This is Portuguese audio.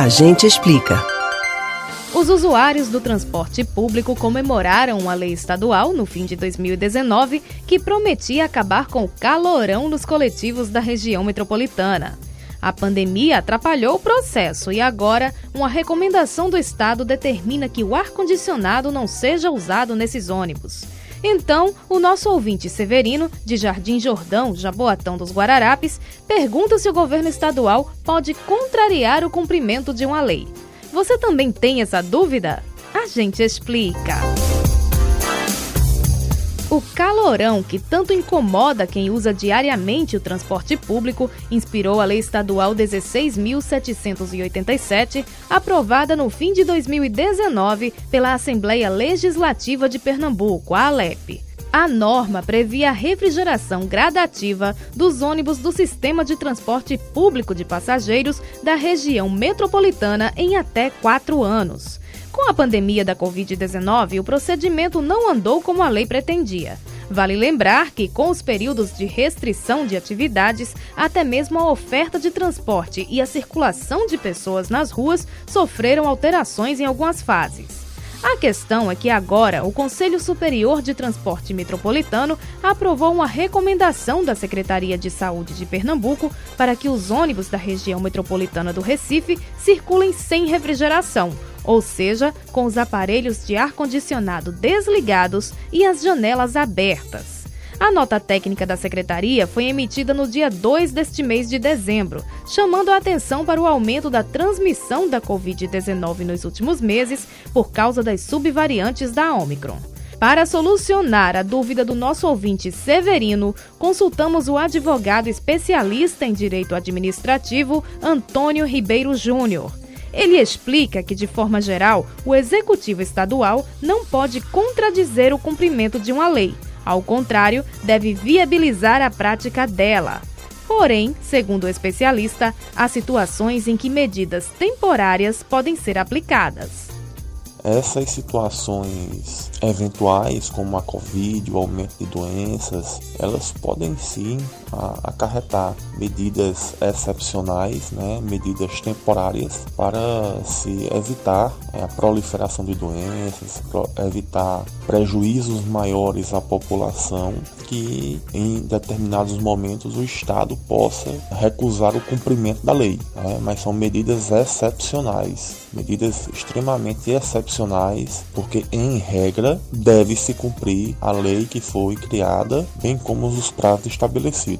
A gente explica. Os usuários do transporte público comemoraram uma lei estadual no fim de 2019 que prometia acabar com o calorão nos coletivos da região metropolitana. A pandemia atrapalhou o processo e agora uma recomendação do Estado determina que o ar-condicionado não seja usado nesses ônibus. Então, o nosso ouvinte Severino, de Jardim Jordão, Jaboatão dos Guararapes, pergunta se o governo estadual pode contrariar o cumprimento de uma lei. Você também tem essa dúvida? A gente explica. Calorão, que tanto incomoda quem usa diariamente o transporte público, inspirou a Lei Estadual 16.787, aprovada no fim de 2019 pela Assembleia Legislativa de Pernambuco, a ALEP. A norma previa a refrigeração gradativa dos ônibus do sistema de transporte público de passageiros da região metropolitana em até quatro anos. Com a pandemia da Covid-19, o procedimento não andou como a lei pretendia. Vale lembrar que, com os períodos de restrição de atividades, até mesmo a oferta de transporte e a circulação de pessoas nas ruas sofreram alterações em algumas fases. A questão é que agora o Conselho Superior de Transporte Metropolitano aprovou uma recomendação da Secretaria de Saúde de Pernambuco para que os ônibus da região metropolitana do Recife circulem sem refrigeração ou seja, com os aparelhos de ar-condicionado desligados e as janelas abertas. A nota técnica da secretaria foi emitida no dia 2 deste mês de dezembro, chamando a atenção para o aumento da transmissão da Covid-19 nos últimos meses por causa das subvariantes da Omicron. Para solucionar a dúvida do nosso ouvinte Severino, consultamos o advogado especialista em direito administrativo Antônio Ribeiro Júnior. Ele explica que, de forma geral, o executivo estadual não pode contradizer o cumprimento de uma lei. Ao contrário, deve viabilizar a prática dela. Porém, segundo o especialista, há situações em que medidas temporárias podem ser aplicadas. Essas situações eventuais, como a Covid, o aumento de doenças, elas podem sim acarretar medidas excepcionais, né, medidas temporárias para se evitar é, a proliferação de doenças, evitar prejuízos maiores à população que em determinados momentos o Estado possa recusar o cumprimento da lei. Né, mas são medidas excepcionais, medidas extremamente excepcionais, porque em regra deve se cumprir a lei que foi criada, bem como os prazos estabelecidos.